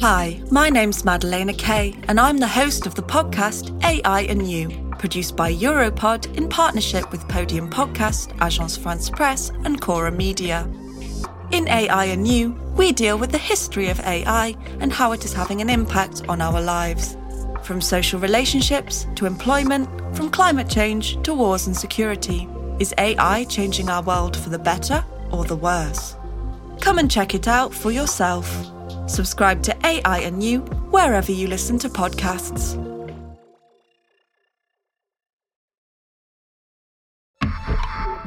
Hi, my name's Madalena Kay, and I'm the host of the podcast AI and You, produced by Europod in partnership with Podium Podcast, Agence France Presse, and Cora Media. In AI and You, we deal with the history of AI and how it is having an impact on our lives. From social relationships to employment, from climate change to wars and security. Is AI changing our world for the better or the worse? Come and check it out for yourself. Subscribe to AI and You wherever you listen to podcasts.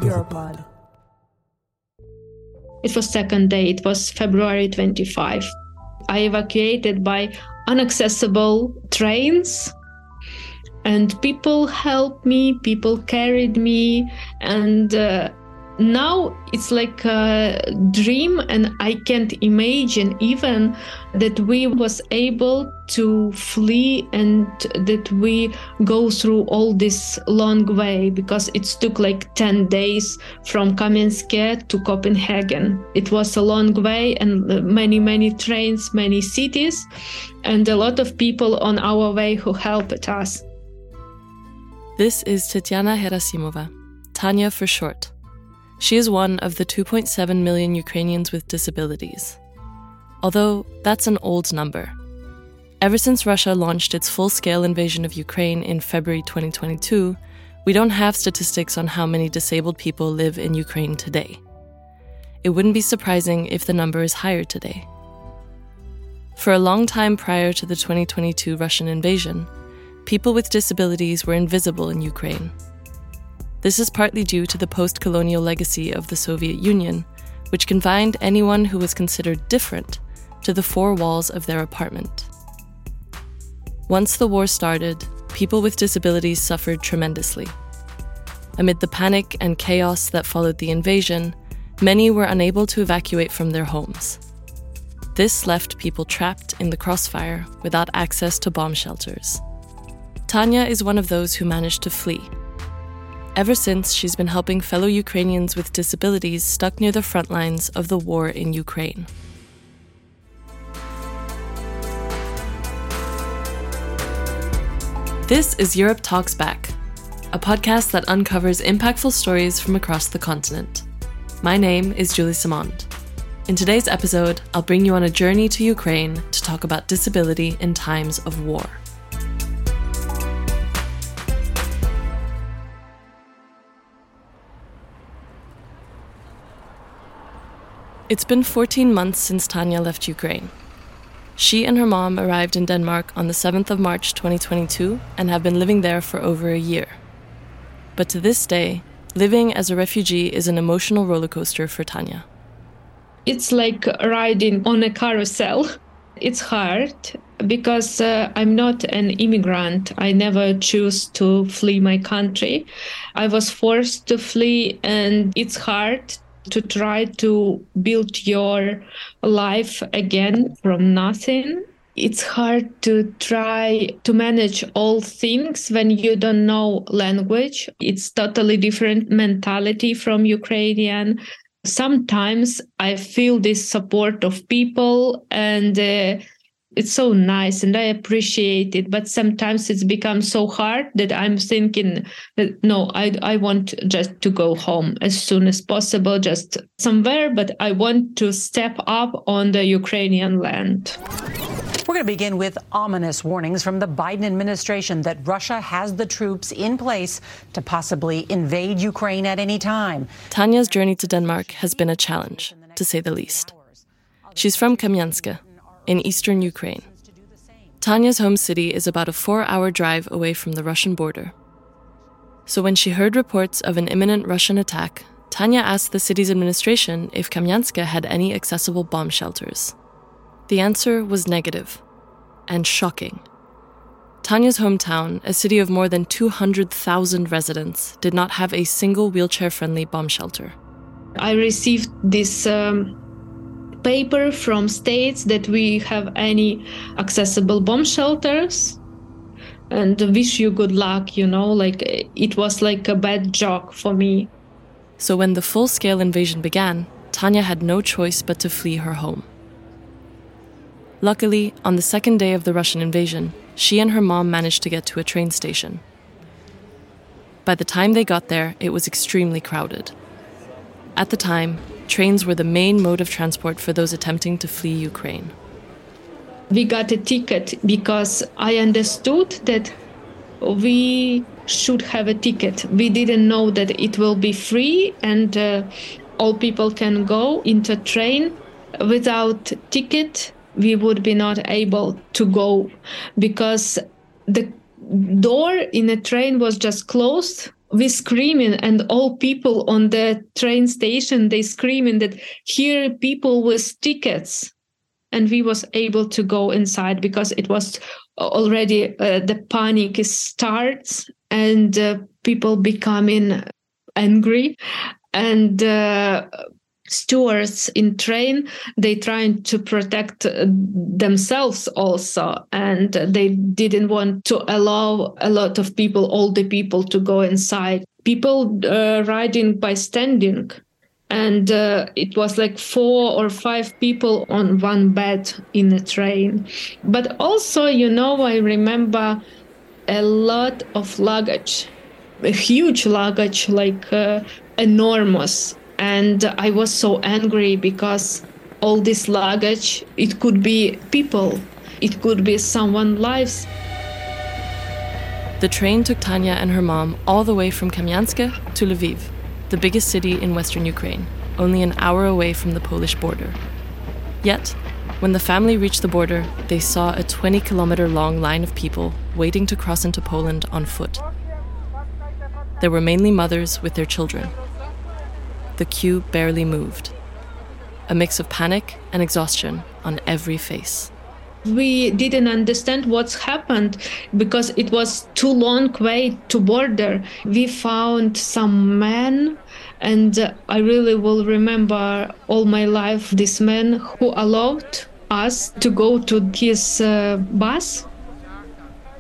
Europod. It was second day. It was February 25. I evacuated by inaccessible trains and people helped me people carried me and uh, now it's like a dream and i can't imagine even that we was able to flee and that we go through all this long way because it took like 10 days from kamensk to copenhagen. It was a long way and many many trains many cities and a lot of people on our way who helped us. This is Tetyana Herasymova, Tanya for short. She is one of the 2.7 million Ukrainians with disabilities. Although that's an old number. Ever since Russia launched its full scale invasion of Ukraine in February 2022, we don't have statistics on how many disabled people live in Ukraine today. It wouldn't be surprising if the number is higher today. For a long time prior to the 2022 Russian invasion, people with disabilities were invisible in Ukraine. This is partly due to the post colonial legacy of the Soviet Union, which confined anyone who was considered different to the four walls of their apartment. Once the war started, people with disabilities suffered tremendously. Amid the panic and chaos that followed the invasion, many were unable to evacuate from their homes. This left people trapped in the crossfire without access to bomb shelters. Tanya is one of those who managed to flee Ever since, she's been helping fellow Ukrainians with disabilities stuck near the front lines of the war in Ukraine. This is Europe Talks Back, a podcast that uncovers impactful stories from across the continent. My name is Juli Simond. In today's episode, I'll bring you on a journey to Ukraine to talk about disability in times of war. It's been 14 months since Tanya left Ukraine. She and her mom arrived in Denmark on the 7th of March 2022 and have been living there for over a year. But to this day, living as a refugee is an emotional roller coaster for Tanya. It's like riding on a carousel. It's hard because uh, I'm not an immigrant. I never choose to flee my country. I was forced to flee, and it's hard to try to build your life again from nothing. It's hard to try to manage all things when you don't know language. It's totally different mentality from Ukrainian. Sometimes I feel this support of people and uh, it's so nice and I appreciate it. But sometimes it's become so hard that I'm thinking that no, I I want just to go home as soon as possible, just somewhere, but I want to step up on the Ukrainian land. We're going to begin with ominous warnings from the Biden administration that Russia has the troops in place to possibly invade Ukraine at any time. Tanya's journey to Denmark has been a challenge, to say the least. She's from Kamyanska, in eastern Ukraine. Tanya's home city is about a four hour drive away from the Russian border. So when she heard reports of an imminent Russian attack, Tanya asked the city's administration if Kamyanska had any accessible bomb shelters. The answer was negative and shocking. Tanya's hometown, a city of more than 200,000 residents, did not have a single wheelchair friendly bomb shelter. I received this um, paper from states that we have any accessible bomb shelters and wish you good luck you know like it was like a bad joke for me so when the full-scale invasion began tanya had no choice but to flee her home Luckily, on the second day of the Russian invasion, she and her mom managed to get to a train station. By the time they got there, it was extremely crowded. At the time, trains were the main mode of transport for those attempting to flee Ukraine. We got a ticket because I understood that we should have a ticket. We didn't know that it will be free and uh, all people can go into train without ticket. We would be not able to go because the door in a train was just closed we screaming and all people on the train station they screaming that here people with tickets. And we was able to go inside because it was already uh, the panic starts and uh, people becoming angry. And uh, stewards in train they trying to protect uh, themselves also. And they didn't want to allow a lot of people the people to go inside. People uh, riding by standing. And uh, it was like four or five people on one bed in a train. But also you know i remember a lot of luggage a huge luggage like uh, enormous and I was so angry because all this luggage, it could be people, it could be someone's lives. The train took Tanya and her mom all the way from Kamyansk to Lviv, the biggest city in western Ukraine, only an hour away from the Polish border. Yet, when the family reached the border, they saw a 20 kilometer long line of people waiting to cross into Poland on foot. There were mainly mothers with their children the queue barely moved. A mix of panic and exhaustion on every face. We didn't understand what's happened because it was too long way to border. We found some men and I really will remember all my life this man who allowed us to go to his uh, bus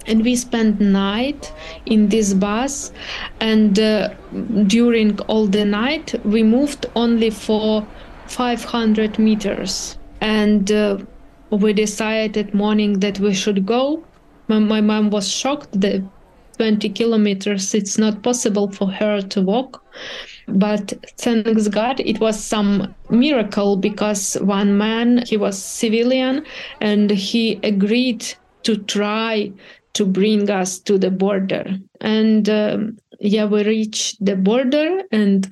and we spent night in this bus and uh, during all the night we moved only for 500 meters. And uh, we decided morning that we should go. My, my mom was shocked that 20 kilometers it's not possible for her to walk. But thanks god it was some miracle because one man he was civilian and he agreed to try to bring us to the border. And um, yeah, we reached the border, and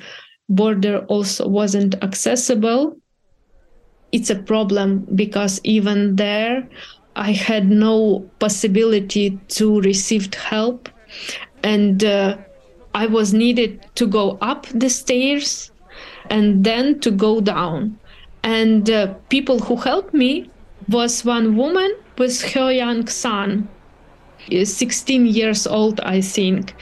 border also wasn't accessible. It's a problem because even there, I had no possibility to receive help, and uh, I was needed to go up the stairs and then to go down. And uh, people who helped me was one woman with her young son Uh, 16 years old, I think.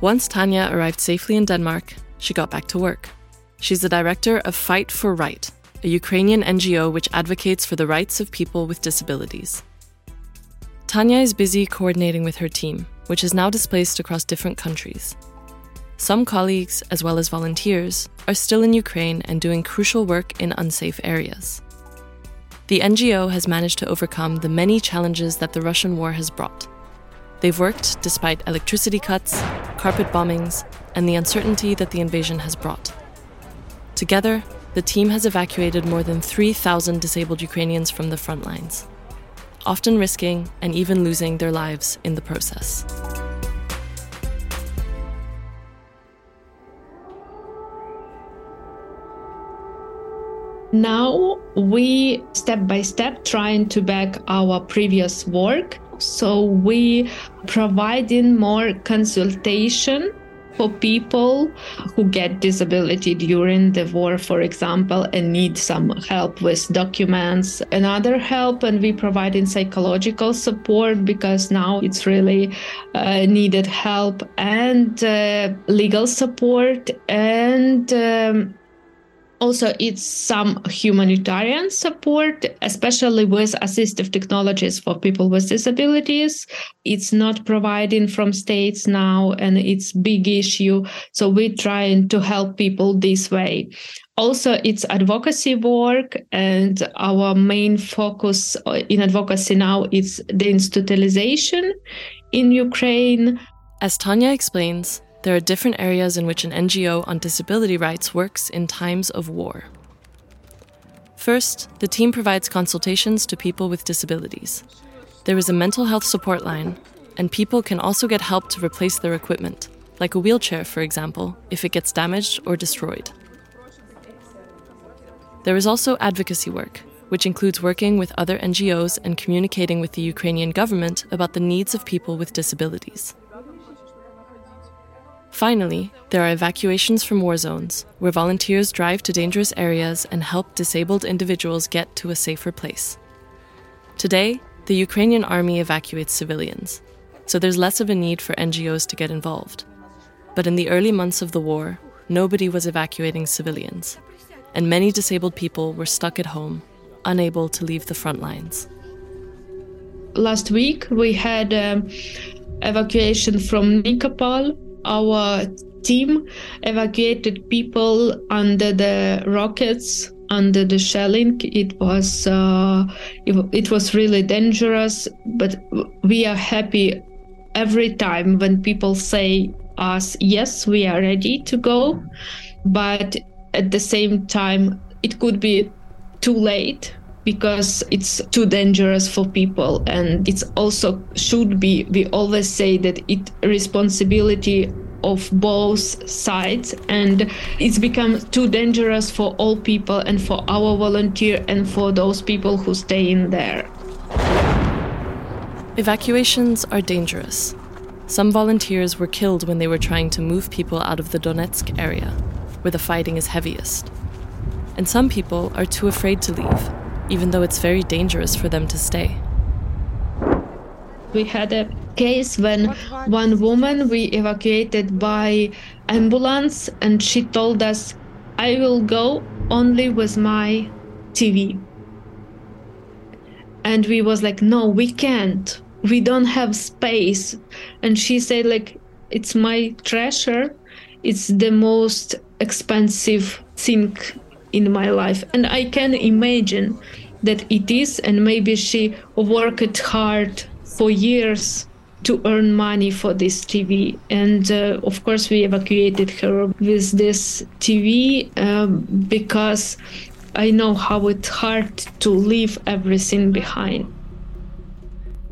Once Tanya arrived safely in Denmark, she got back to work. She's the director of Fight for Right, a Ukrainian NGO which advocates for the rights of people with disabilities. Tanya is busy coordinating with her team, which is now displaced across different countries. Some colleagues, as well as volunteers, are still in Ukraine and doing crucial work in unsafe areas the NGO has managed to overcome the many challenges that the Russian war has brought. They've worked despite electricity cuts, carpet bombings, and the uncertainty that the invasion has brought. Together, the team has evacuated more than 3,000 disabled Ukrainians from the front lines, often risking and even losing their lives in the process. Now we step by step trying to back our previous work. So we providing more consultation for people who get disability during the war, for example, and need some help with documents and other help. And we provide in psychological support because now it's really uh, needed help and uh, legal support and um, also it's some humanitarian support especially with assistive technologies for people with disabilities. It's not providing from states now and it's big issue. So we're trying to help people this way. Also it's advocacy work and our main focus uh, in advocacy now is deinstitutionalization in ukraine. As tanya explains there are different areas in which an ngo on disability rights works in times of war. First the team provides consultations to people with disabilities. There is a mental health support line and people can also get help to replace their equipment like a wheelchair for example if it gets damaged or destroyed. There is also advocacy work, which includes working with other NGOs and communicating with the Ukrainian government about the needs of people with disabilities. Finally, there are evacuations from war zones, where volunteers drive to dangerous areas and help disabled individuals get to a safer place. Today, the Ukrainian army evacuates civilians, so there's less of a need for NGOs to get involved. But in the early months of the war, nobody was evacuating civilians and many disabled people were stuck at home, unable to leave the front lines. Last week, we had um, evacuation from Nikopol. Our team evacuated people under the rockets under the shelling. It was uh, it, it, was really dangerous but we are happy every time when people say us yes we are ready to go but at the same time, it could be too late because it's too dangerous for people. And it's also should be we always say that it responsibility of both sides. And it's become too dangerous for all people and for our volunteer and for those people who stay in there. Evacuations are dangerous. Some volunteers were killed when they were trying to move people out of the donetsk area where the fighting is heaviest. And some people are too afraid to leave, even though it's very dangerous for them to stay. We had a case when one woman we evacuated by ambulance and she told us, I will go only with my TV. And we was like, no, we can't. We don't have space. And she said like, it's my treasure. It's the most expensive thing in my life. And i can imagine that it is and maybe she worked hard for years to earn money for this tv and uh, of course we evacuated her with this tv um, because i know how it's hard to leave everything behind.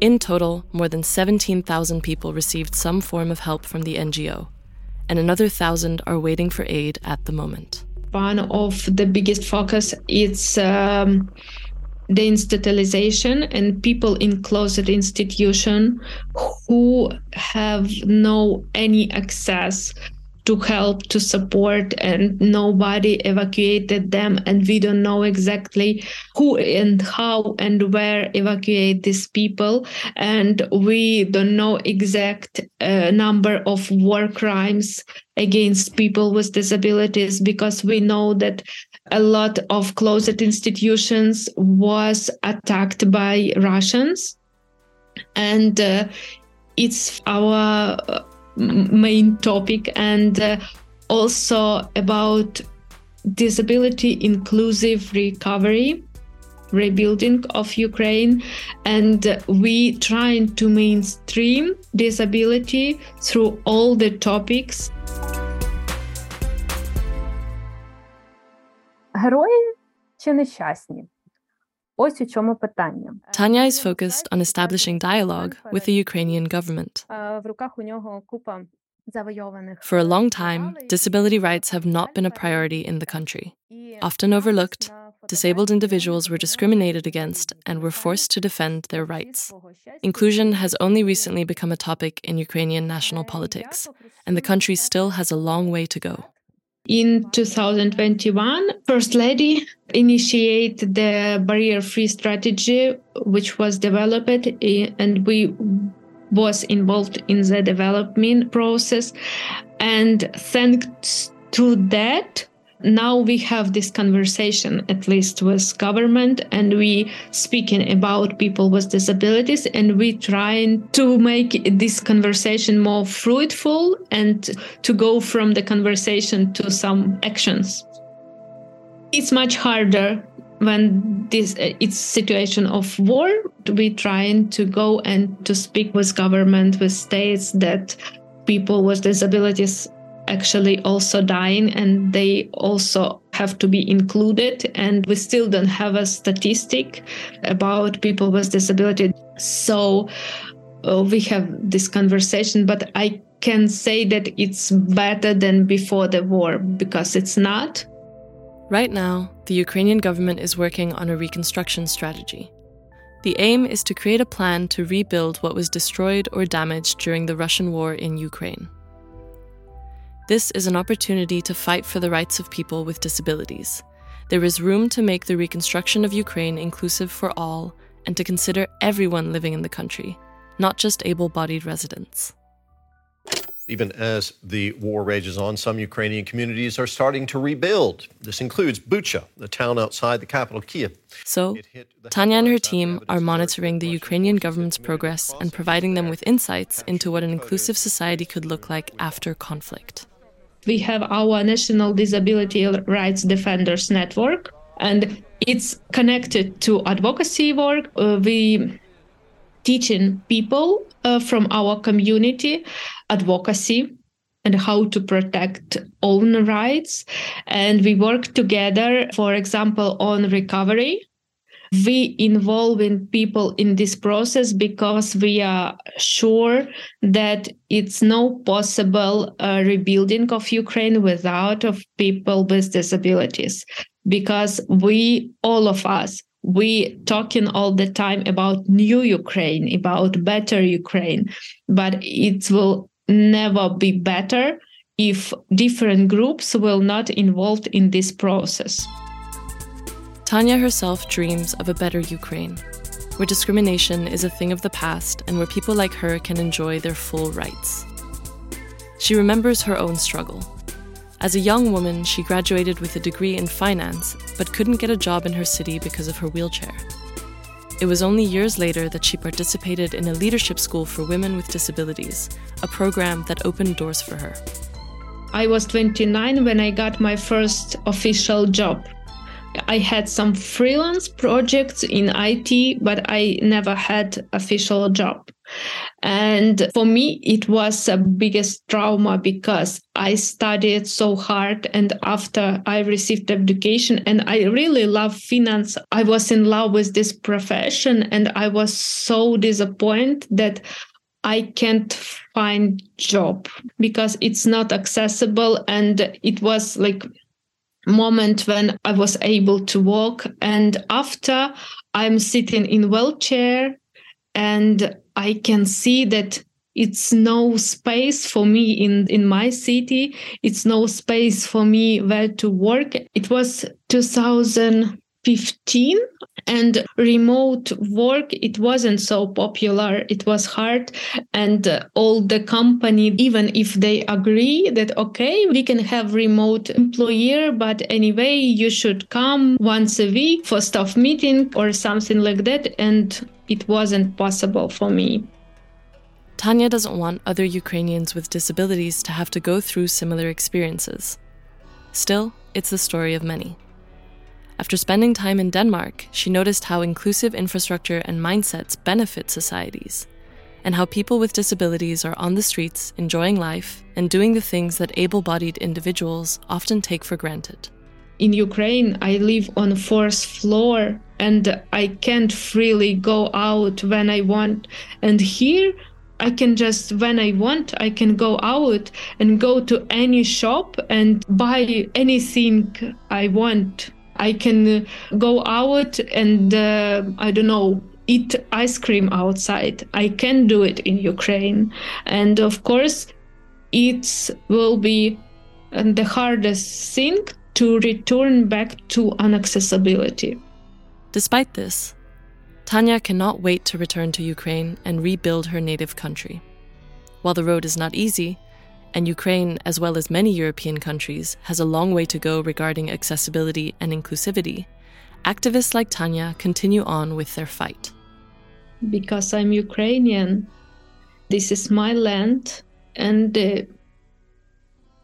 In total, more than 17,000 people received some form of help from the NGO and another thousand are waiting for aid at the moment. One of the biggest focus is um, deinstitutionalization and people in closed institution who have no any access to help to support and nobody evacuated them and we don't know exactly who and how and where evacuate these people. And we don't know exact uh, number of war crimes against people with disabilities because we know that a lot of closed institutions was attacked by russians. And uh, it's our main topic and uh, also about disability inclusive recovery rebuilding of ukraine and we trying to mainstream disability through all the topics Герої чи нещасні? Ось у чому питання. Tanya is focused on establishing dialogue with the Ukrainian government. В руках у нього купа For a long time, disability rights have not been a priority in the country. Often overlooked, disabled individuals were discriminated against and were forced to defend their rights. Inclusion has only recently become a topic in Ukrainian national politics, and the country still has a long way to go. In 2021, First Lady initiated the barrier-free strategy, which was developed, and we was involved in the development process. And thanks to that, now we have this conversation at least with government and we speaking about people with disabilities and we trying to make this conversation more fruitful and to go from the conversation to some actions. It's much harder when this uh, it's situation of war. Be trying to go and to speak with government with states that people with disabilities actually also dying and they also have to be included. And we still don't have a statistic about people with disability. So uh, we have this conversation but i can say that it's better than before the war because it's not. Right now the ukrainian government is working on a reconstruction strategy. The aim is to create a plan to rebuild what was destroyed or damaged during the Russian war in Ukraine. This is an opportunity to fight for the rights of people with disabilities. There is room to make the reconstruction of Ukraine inclusive for all and to consider everyone living in the country, not just able bodied residents. Even as the war rages on, some Ukrainian communities are starting to rebuild. This includes Bucha, the town outside the capital, Kiev. So, Tanya and her team are monitoring the Ukrainian government's progress and providing them with insights into what an inclusive society could look like after conflict. We have our National Disability Rights Defenders Network, and it's connected to advocacy work. Uh, we teaching people uh, from our community advocacy and how to protect own rights. And we work together, for example, on recovery. We involving people in this process because we are sure that it's no possible uh, rebuilding of Ukraine without of people with disabilities. Because we, all of us, we talking all the time about new ukraine about better ukraine but it will never be better if different groups will not involved in this process tanya herself dreams of a better ukraine where discrimination is a thing of the past and where people like her can enjoy their full rights she remembers her own struggle as a young woman, she graduated with a degree in finance, but couldn't get a job in her city because of her wheelchair. It was only years later that she participated in a leadership school for women with disabilities, a program that opened doors for her. I was 29 when I got my first official job. I had some freelance projects in IT, but I never had official job. And for me, it was a biggest trauma because I studied so hard. And after I received education and I really love finance, I was in love with this profession. And I was so disappointed that I can't find job because it's not accessible. And it was like moment when I was able to walk. And after I'm sitting in wheelchair and I can see that it's no space for me in in my city it's no space for me where to work it was 2015 and remote work it wasn't so popular it was hard and uh, all the company even if they agree that okay we can have remote employer but anyway you should come once a week for staff meeting or something like that and it wasn't possible for me. Tanya doesn't want other Ukrainians with disabilities to have to go through similar experiences. Still, it's the story of many. After spending time in Denmark, she noticed how inclusive infrastructure and mindsets benefit societies, and how people with disabilities are on the streets enjoying life and doing the things that able bodied individuals often take for granted. In Ukraine, I live on fourth floor and I can't freely go out when I want. And here, I can just, when I want, I can go out and go to any shop and buy anything I want. I can go out and, uh, I don't know, eat ice cream outside. I can do it in Ukraine. And of course, it will be the hardest thing to return back to inaccessibility. Despite this, Tanya cannot wait to return to Ukraine and rebuild her native country. While the road is not easy, and Ukraine, as well as many European countries, has a long way to go regarding accessibility and inclusivity, activists like Tanya continue on with their fight. Because I'm Ukrainian, this is my land, and uh,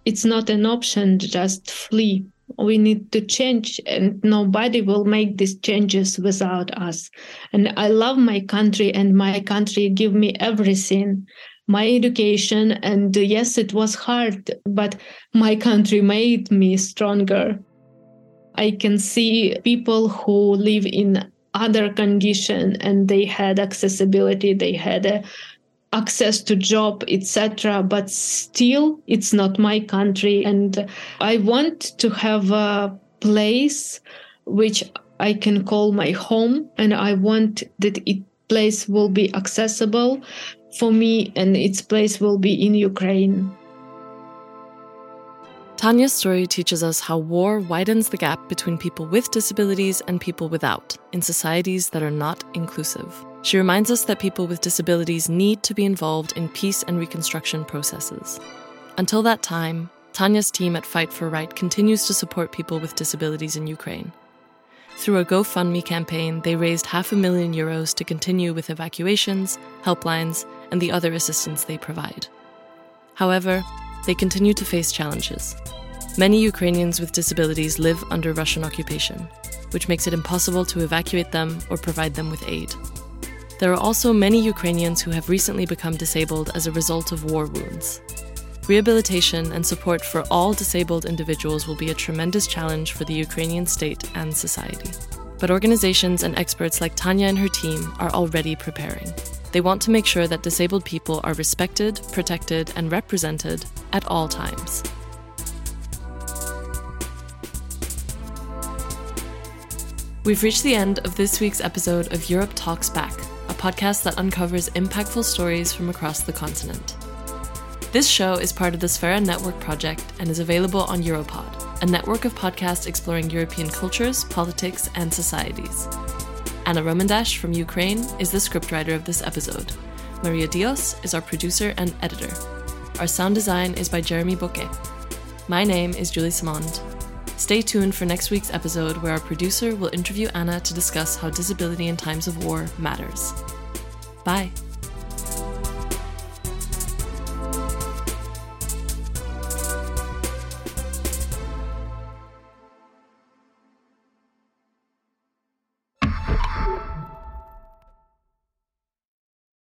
it's not an option to just flee. We need to change and nobody will make these changes without us. And i love my country and my country give me everything my education and uh, yes it was hard but my country made me stronger. I can see people who live in other condition and they had accessibility they had a access to job etc but still it's not my country. And i want to have a place which i can call my home and i want that it place will be accessible for me and its place will be in ukraine Tanya's story teaches us how war widens the gap between people with disabilities and people without in societies that are not inclusive. She reminds us that people with disabilities need to be involved in peace and reconstruction processes. Until that time, Tanya's team at Fight for Right continues to support people with disabilities in Ukraine. Through a GoFundMe campaign, they raised half a million euros to continue with evacuations, helplines, and the other assistance they provide. However, they continue to face challenges. Many Ukrainians with disabilities live under Russian occupation, which makes it impossible to evacuate them or provide them with aid. There are also many Ukrainians who have recently become disabled as a result of war wounds. Rehabilitation and support for all disabled individuals will be a tremendous challenge for the Ukrainian state and society. But organizations and experts like Tanya and her team are already preparing. They want to make sure that disabled people are respected, protected, and represented at all times. We've reached the end of this week's episode of Europe Talks Back, a podcast that uncovers impactful stories from across the continent. This show is part of the Sphera Network project and is available on Europod, a network of podcasts exploring European cultures, politics, and societies. Anna Romandash from Ukraine is the scriptwriter of this episode. Maria Dios is our producer and editor. Our sound design is by Jeremy Bouquet. My name is Juli Simond. Stay tuned for next week's episode where our producer will interview Anna to discuss how disability in times of war matters. Bye.